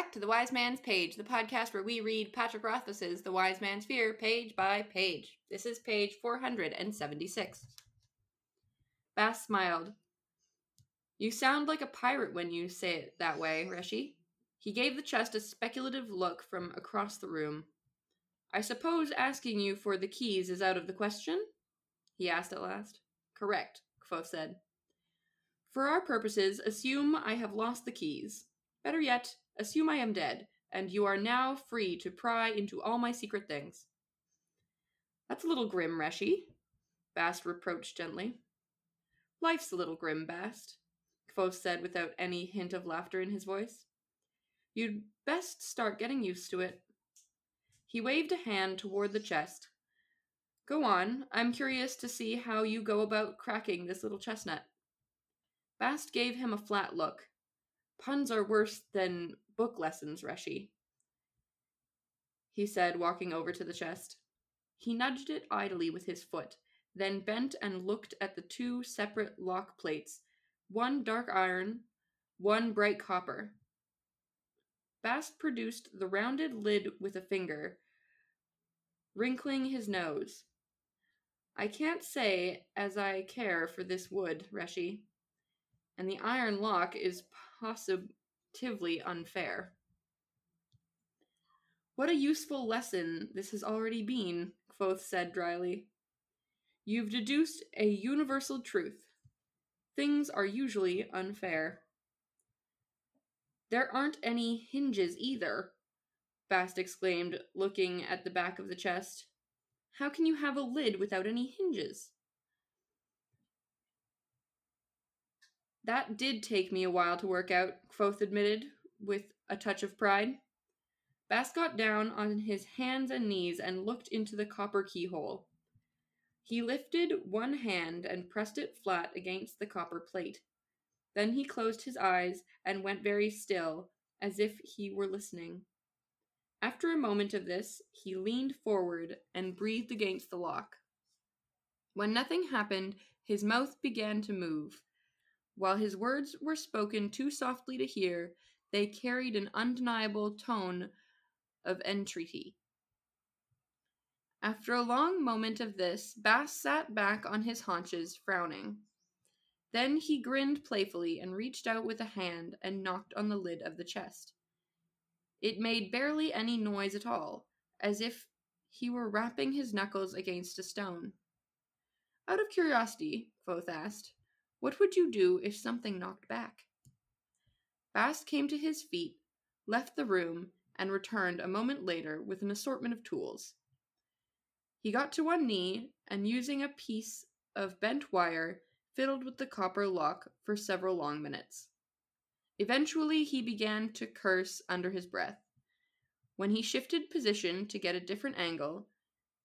back to the Wise Man's Page, the podcast where we read Patrick Rothfuss's The Wise Man's Fear page by page. This is page 476. Bast smiled. You sound like a pirate when you say it that way, Reshi. He gave the chest a speculative look from across the room. I suppose asking you for the keys is out of the question? He asked at last. Correct, Kvothe said. For our purposes, assume I have lost the keys. Better yet, assume I am dead, and you are now free to pry into all my secret things. That's a little grim, Reshi, Bast reproached gently. Life's a little grim, Bast, Kvothe said without any hint of laughter in his voice. You'd best start getting used to it. He waved a hand toward the chest. Go on, I'm curious to see how you go about cracking this little chestnut. Bast gave him a flat look. Puns are worse than book lessons, Reshi, he said, walking over to the chest. He nudged it idly with his foot, then bent and looked at the two separate lock plates, one dark iron, one bright copper. Bast produced the rounded lid with a finger, wrinkling his nose. I can't say as I care for this wood, Reshi, and the iron lock is positively unfair. What a useful lesson this has already been, Kvothe said dryly. You've deduced a universal truth. Things are usually unfair. There aren't any hinges either, Bast exclaimed, looking at the back of the chest. How can you have a lid without any hinges? That did take me a while to work out, Kvothe admitted, with a touch of pride. Bast got down on his hands and knees and looked into the copper keyhole. He lifted one hand and pressed it flat against the copper plate. Then he closed his eyes and went very still, as if he were listening. After a moment of this, he leaned forward and breathed against the lock. When nothing happened, his mouth began to move. While his words were spoken too softly to hear, they carried an undeniable tone of entreaty. After a long moment of this, Bast sat back on his haunches, frowning. Then he grinned playfully and reached out with a hand and knocked on the lid of the chest. It made barely any noise at all, as if he were rapping his knuckles against a stone. Out of curiosity, Kvothe asked, what would you do if something knocked back? Bast came to his feet, left the room, and returned a moment later with an assortment of tools. He got to one knee and, using a piece of bent wire, fiddled with the copper lock for several long minutes. Eventually, he began to curse under his breath. When he shifted position to get a different angle,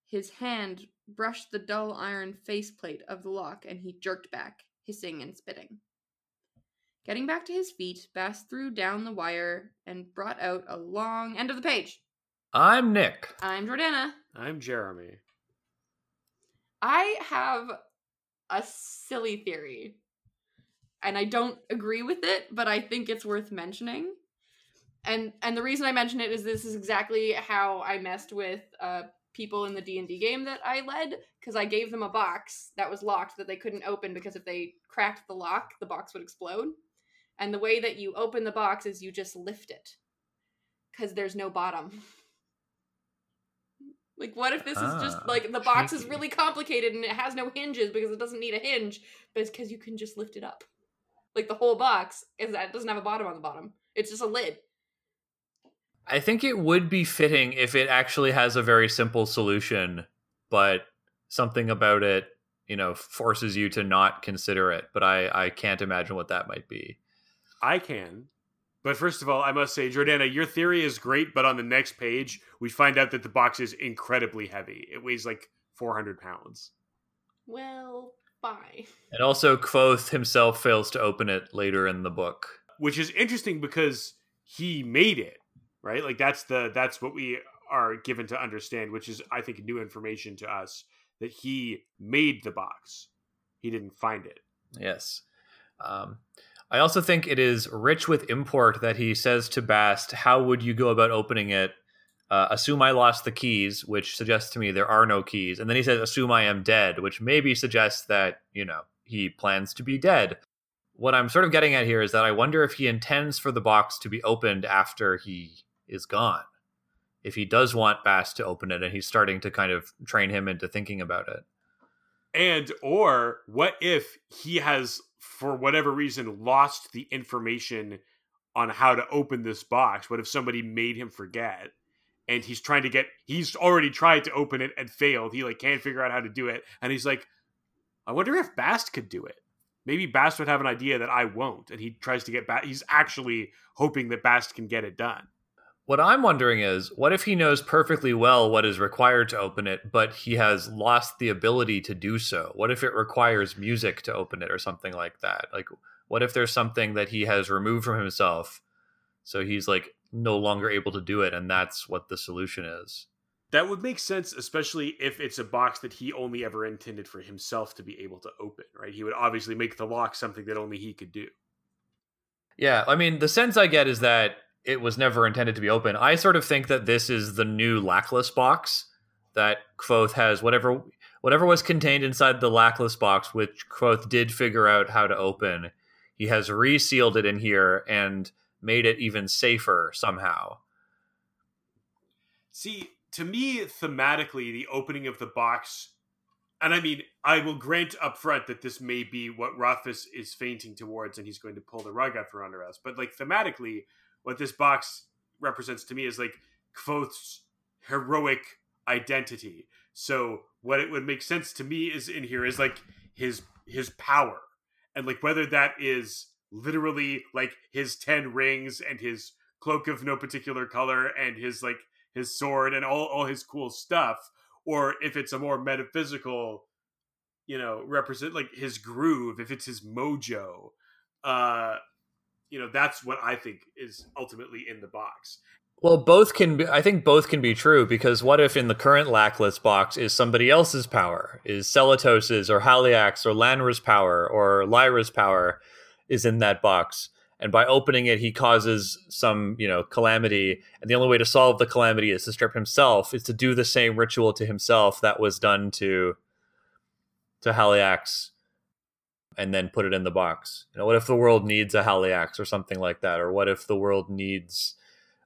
his hand brushed the dull iron faceplate of the lock and he jerked back hissing and spitting. Getting back to his feet, Bast threw down the wire and brought out a long end of the page. I'm Nick. I'm Jordana. I'm Jeremy. I have a silly theory. And I don't agree with it, but I think it's worth mentioning. And and the reason I mention it is this is exactly how I messed with uh, people in the D&D game that I led because I gave them a box that was locked that they couldn't open because if they cracked the lock, the box would explode. And the way that you open the box is you just lift it cuz there's no bottom. Like what if this ah, is just ah, like the box is really complicated and it has no hinges because it doesn't need a hinge, but it's cuz you can just lift it up. Like the whole box is that it doesn't have a bottom on the bottom. It's just a lid. I think it would be fitting if it actually has a very simple solution, but something about it, you know, forces you to not consider it. But I, I can't imagine what that might be. I can. But first of all, I must say, Jordana, your theory is great, but on the next page, we find out that the box is incredibly heavy. It weighs like 400 pounds. Well, bye. And also, Kvothe himself fails to open it later in the book. Which is interesting because he made it right? Like that's the that's what we are given to understand, which is I think new information to us that he made the box. He didn't find it. Yes. Um, I also think it is rich with import that he says to Bast, How would you go about opening it? Uh, assume I lost the keys, which suggests to me there are no keys. And then he says, Assume I am dead, which maybe suggests that, you know, he plans to be dead. What I'm sort of getting at here is that I wonder if he intends for the box to be opened after he is gone. If he does want Bast to open it and he's starting to kind of train him into thinking about it. And or what if he has for whatever reason lost the information on how to open this box? What if somebody made him forget? And he's trying to get he's already tried to open it and failed. He like can't figure out how to do it. And he's like, I wonder if Bast could do it. Maybe Bast would have an idea that I won't. And he tries to get back he's actually hoping that Bast can get it done. What I'm wondering is, what if he knows perfectly well what is required to open it, but he has lost the ability to do so? What if it requires music to open it or something like that? Like, what if there's something that he has removed from himself, so he's like no longer able to do it, and that's what the solution is? That would make sense, especially if it's a box that he only ever intended for himself to be able to open, right? He would obviously make the lock something that only he could do. Yeah, I mean, the sense I get is that it was never intended to be open. I sort of think that this is the new lackless box that Kvothe has whatever whatever was contained inside the lackless box, which Kvothe did figure out how to open. He has resealed it in here and made it even safer somehow. See, to me, thematically, the opening of the box, and I mean, I will grant up front that this may be what Rothfuss is feinting towards, and he's going to pull the rug out from under us. But like thematically, what this box represents to me is like Kvothe's heroic identity. So what it would make sense to me is in here is like his his power and like whether that is literally like his 10 rings and his cloak of no particular color and his like his sword and all all his cool stuff or if it's a more metaphysical you know represent like his groove if it's his mojo uh you know that's what i think is ultimately in the box. Well both can be i think both can be true because what if in the current lackless box is somebody else's power? Is Selitos's or haliax or Lanre's power or lyra's power is in that box? And by opening it he causes some you know calamity. And the only way to solve the calamity is to strip himself is to do the same ritual to himself that was done to to haliax and then put it in the box. You know, what if the world needs a Haliax or something like that, or what if the world needs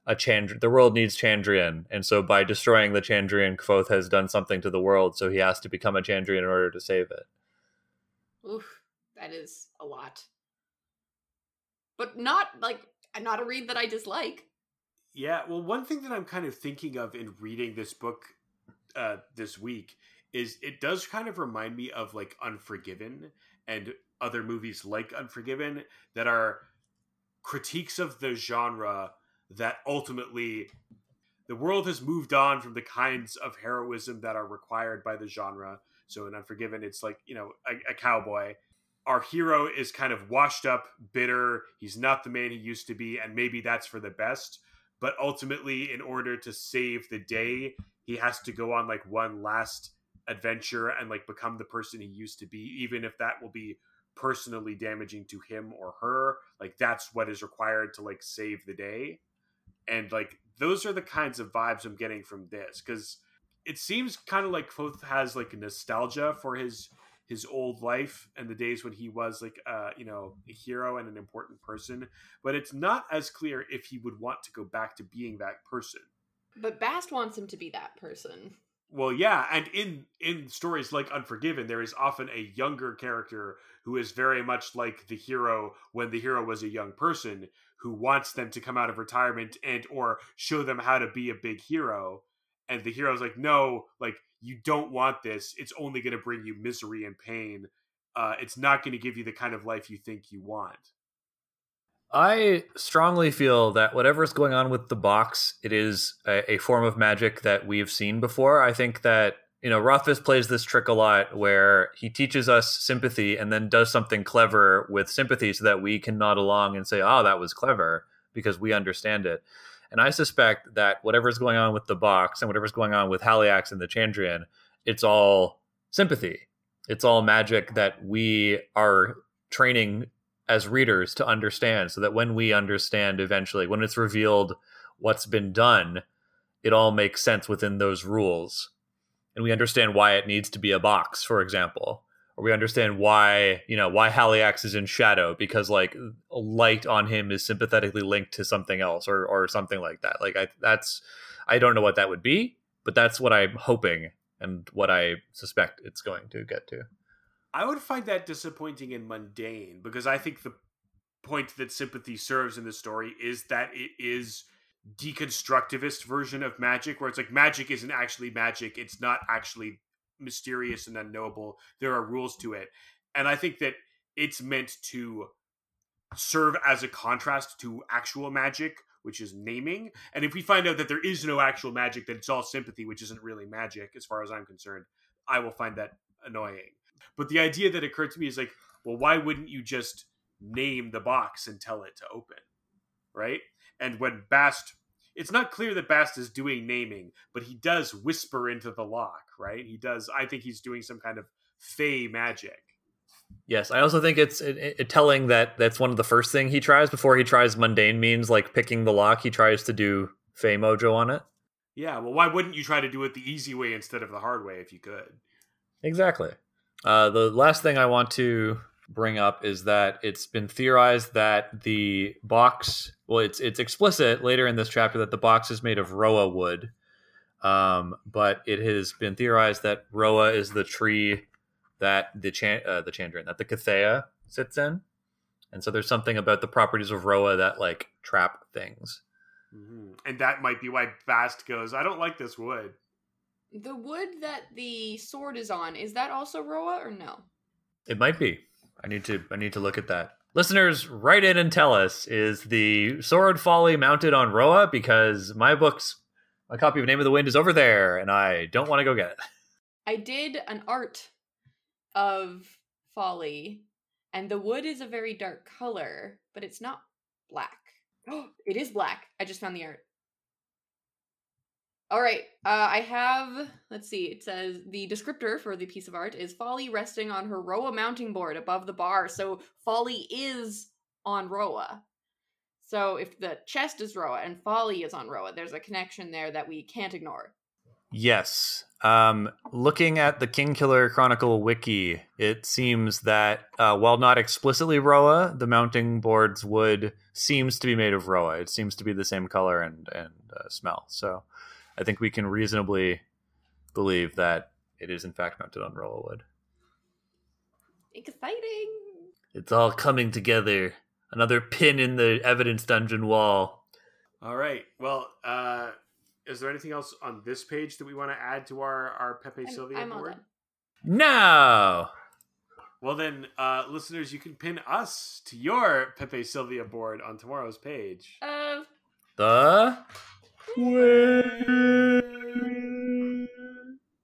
a Chandr? The world needs Chandrian, and so by destroying the Chandrian, Kvothe has done something to the world, so he has to become a Chandrian in order to save it. Oof, that is a lot, but not like not a read that I dislike. Yeah, well, one thing that I'm kind of thinking of in reading this book uh, this week is it does kind of remind me of like Unforgiven and other movies like Unforgiven that are critiques of the genre that ultimately the world has moved on from the kinds of heroism that are required by the genre. So in Unforgiven, it's like, you know, a, a cowboy. Our hero is kind of washed up, bitter. He's not the man he used to be, and maybe that's for the best. But ultimately, in order to save the day, he has to go on like one last adventure and like become the person he used to be, even if that will be personally damaging to him or her. Like that's what is required to like save the day. And like those are the kinds of vibes I'm getting from this because it seems kind of like Kvothe has like nostalgia for his his old life and the days when he was like uh you know a hero and an important person but it's not as clear if he would want to go back to being that person but bast wants him to be that person well, yeah, and in in stories like Unforgiven, there is often a younger character who is very much like the hero when the hero was a young person who wants them to come out of retirement and or show them how to be a big hero. And the hero's like, no, like you don't want this. It's only going to bring you misery and pain. Uh, it's not going to give you the kind of life you think you want. I strongly feel that whatever's going on with the box, it is a, a, form of magic that we've seen before. I think that you know Rothfuss plays this trick a lot, where he teaches us sympathy and then does something clever with sympathy, so that we can nod along and say, "Oh, that was clever," because we understand it. And I suspect that whatever's going on with the box and whatever's going on with Haliax and the Chandrian, it's all sympathy. It's all magic that we are training as readers to understand so that when we understand eventually when it's revealed what's been done it all makes sense within those rules. And we understand why it needs to be a box for example. Or we understand why you know why Haliax is in shadow because like light on him is sympathetically linked to something else or or something like that. Like I that's I don't know what that would be but that's what I'm hoping and what I suspect it's going to get to I would find that disappointing and mundane because I think the point that sympathy serves in the story is that it is deconstructivist version of magic where it's like magic isn't actually magic it's not actually mysterious and unknowable there are rules to it. And i think that it's meant to serve as a contrast to actual magic which is naming. And if we find out that there is no actual magic that it's all sympathy which isn't really magic as far as i'm concerned i will find that annoying but the idea that occurred to me is like, well, why wouldn't you just name the box and tell it to open? Right? And when Bast it's not clear that Bast is doing naming, but he does whisper into the lock, right? He does I think he's doing some kind of fey magic. Yes, I also think it's it, it, telling that that's one of the first thing he tries before he tries mundane means like picking the lock. He tries to do Fey Mojo on it. Yeah, well, why wouldn't you try to do it the easy way instead of the hard way if you could? Exactly. Uh, the last thing I want to bring up is that it's been theorized that the box, well, it's it's explicit later in this chapter that the box is made of roa wood, um, but it has been theorized that roa is the tree that the chan- uh, the chandran that the Cthaeh sits in, and so there's something about the properties of roa that like trap things, mm-hmm. and that might be why Bast goes, "I don't like this wood." The wood that the sword is on, is that also Roa or no? It might be. I need to I need to look at that. Listeners, write in and tell us is the sword folly mounted on Roa because my books my copy of Name of the Wind is over there and I don't want to go get it. I did an art of folly and the wood is a very dark color, but it's not black. Oh, it is black. I just found the art. All right. Uh, I have, let's see, it says the descriptor for the piece of art is Folly resting on her Roa mounting board above the bar. So Folly is on Roa. So if the chest is Roa and Folly is on Roa, there's a connection there that we can't ignore. Yes. Um, looking at the Kingkiller Chronicle wiki, it seems that uh, while not explicitly Roa, the mounting board's wood seems to be made of Roa. It seems to be the same color and and uh, smell. So I think we can reasonably believe that it is in fact mounted on Roa wood. Exciting! It's all coming together. Another pin in the evidence dungeon wall. All right. Well, uh, is there anything else on this page that we want to add to our our Pepe I'm, Silvia I'm board? No. Well then, uh, listeners, you can pin us to your Pepe Silvia board on tomorrow's page. Uh, the Wait.